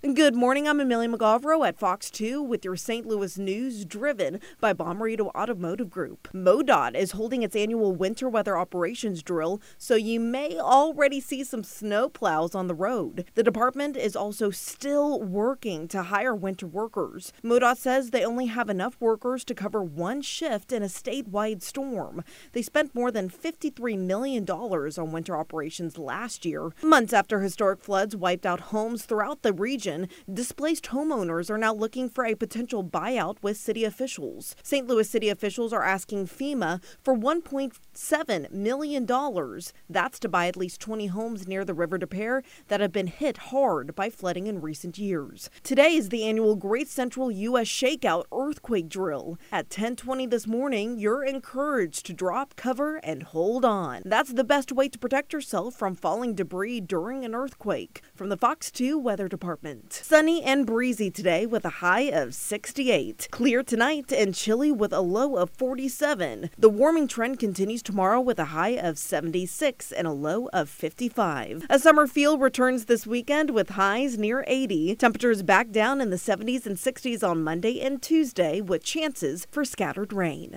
Good morning. I'm Amelia McGovero at Fox 2 with your St. Louis news driven by Bommarito Automotive Group. MoDOT is holding its annual winter weather operations drill, so you may already see some snow plows on the road. The department is also still working to hire winter workers. MoDOT says they only have enough workers to cover one shift in a statewide storm. They spent more than $53 million on winter operations last year, months after historic floods wiped out homes throughout the region displaced homeowners are now looking for a potential buyout with city officials. St. Louis city officials are asking FEMA for $1.7 million. That's to buy at least 20 homes near the River de Peres that have been hit hard by flooding in recent years. Today is the annual Great Central U.S. Shakeout Earthquake Drill. At 1020 this morning, you're encouraged to drop cover and hold on. That's the best way to protect yourself from falling debris during an earthquake. From the Fox 2 Weather Department. Sunny and breezy today with a high of 68. Clear tonight and chilly with a low of 47. The warming trend continues tomorrow with a high of 76 and a low of 55. A summer feel returns this weekend with highs near 80. Temperatures back down in the 70s and 60s on Monday and Tuesday with chances for scattered rain.